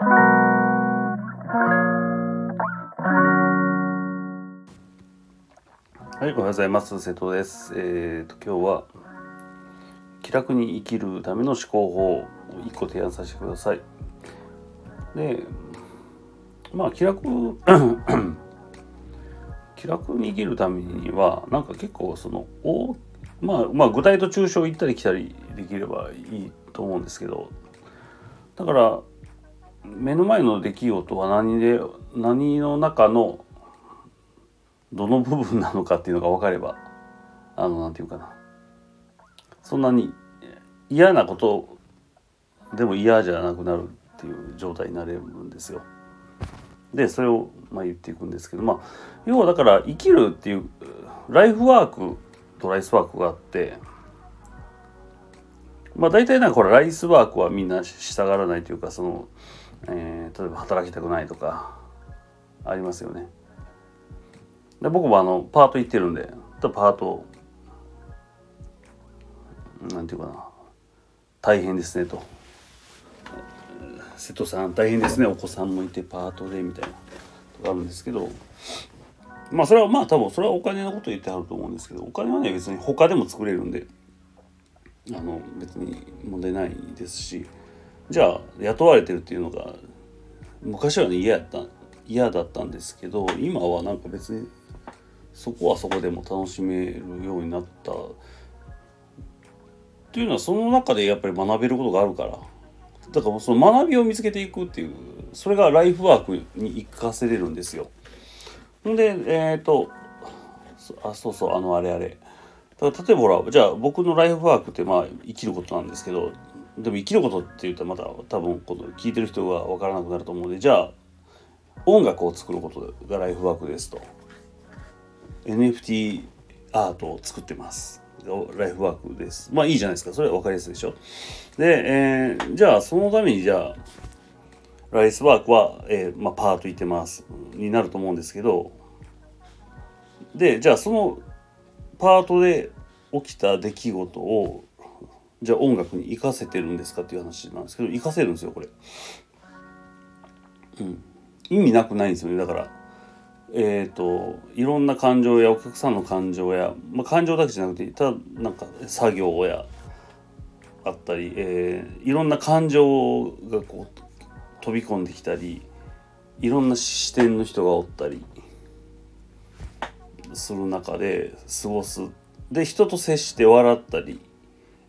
はい、おはようございます。瀬戸です。えっ、ー、と今日は気楽に生きるための思考法を一個提案させてください。で、まあ気楽 気楽に生きるためにはなんか結構そのおまあまあ具体と抽象行ったり来たりできればいいと思うんですけどだから目の前の出来事は何で何の中のどの部分なのかっていうのが分かればあのなんていうかなそんなに嫌なことでも嫌じゃなくなるっていう状態になれるんですよ。でそれをまあ言っていくんですけどまあ要はだから生きるっていうライフワークとライスワークがあってまあ大体なんかこれライスワークはみんなしたがらないというかその、えー、例えば働きたくないとかありますよね。で僕もあのパート行ってるんでパートなんていうかな大変ですねと瀬戸さん大変ですねお子さんもいてパートでみたいなとかあるんですけどまあそれはまあ多分それはお金のこと言ってはると思うんですけどお金はね別に他でも作れるんであの別に問題ないですしじゃあ雇われてるっていうのが昔はね嫌やった嫌だったんですけど今はなんか別にそこはそこでも楽しめるようになったっていうのはその中でやっぱり学べることがあるからだからその学びを見つけていくっていうそれがライフワークに生かせれるんですよ。んでえっ、ー、とあそうそうあのあれあれ例えばほらじゃあ僕のライフワークってまあ生きることなんですけどでも生きることって言ったらまた多分この聞いてる人が分からなくなると思うのでじゃあ音楽を作ることがライフワークですと。NFT アートを作ってます。ライフワークです。まあいいじゃないですか。それは分かりやすいでしょ。で、えー、じゃあそのためにじゃあライスワークは、えーまあ、パートいてますになると思うんですけどでじゃあそのパートで起きた出来事をじゃあ音楽に活かせてるんですかっていう話なんですけど活かせるんですよこれ。うん、意味なくないんですよね。だからえーと、いろんな感情やお客さんの感情や、まあ、感情だけじゃなくてただなんか作業やあったり、えー、いろんな感情がこう飛び込んできたりいろんな視点の人がおったりする中で過ごす。で人と接して笑ったり、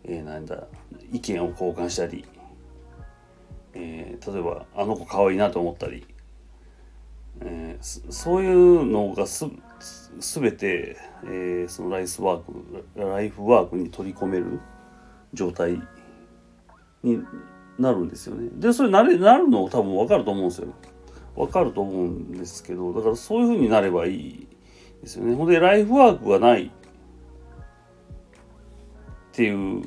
えー、なんだ意見を交換したり、えー、例えばあの子可愛いなと思ったりえー、そういうのがす全て、えー、そのライスワークライフワークに取り込める状態になるんですよね。でそれなれなるの多分分かると思うんですよ。分かると思うんですけどだからそういうふうになればいいですよね。ほんでライフワークがないっていう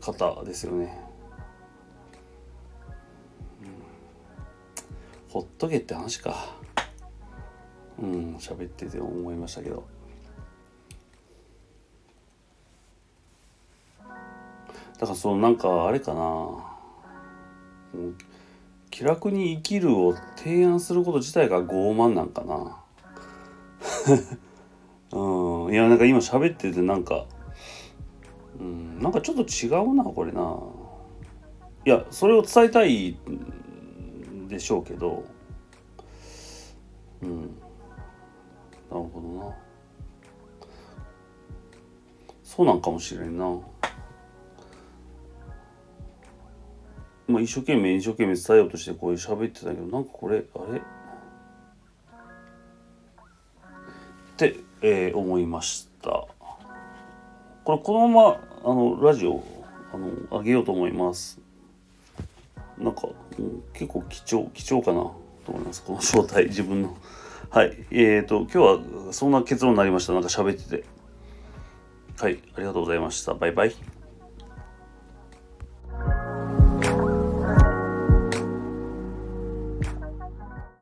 方ですよね。ほっとけって話か。うん喋ってて思いましたけど。だからそのなんかあれかな。気楽に生きるを提案すること自体が傲慢なんかな。うん。いやなんか今喋っててなんかうん。なんかちょっと違うなこれな。いやそれを伝えたいでしょうけど。うん。なるほどな。そうなんかもしれんな。まあ一生懸命一生懸命伝えようとしてこういう喋ってたけどなんかこれあれ？って、えー、思いました。これこのままあのラジオあの上げようと思いますなんか、うん、結構貴重貴重かなと思いますこの正体自分の。はい。えっ、ー、と、今日はそんな結論になりました。なんか喋ってて。はい。ありがとうございました。バイバイ。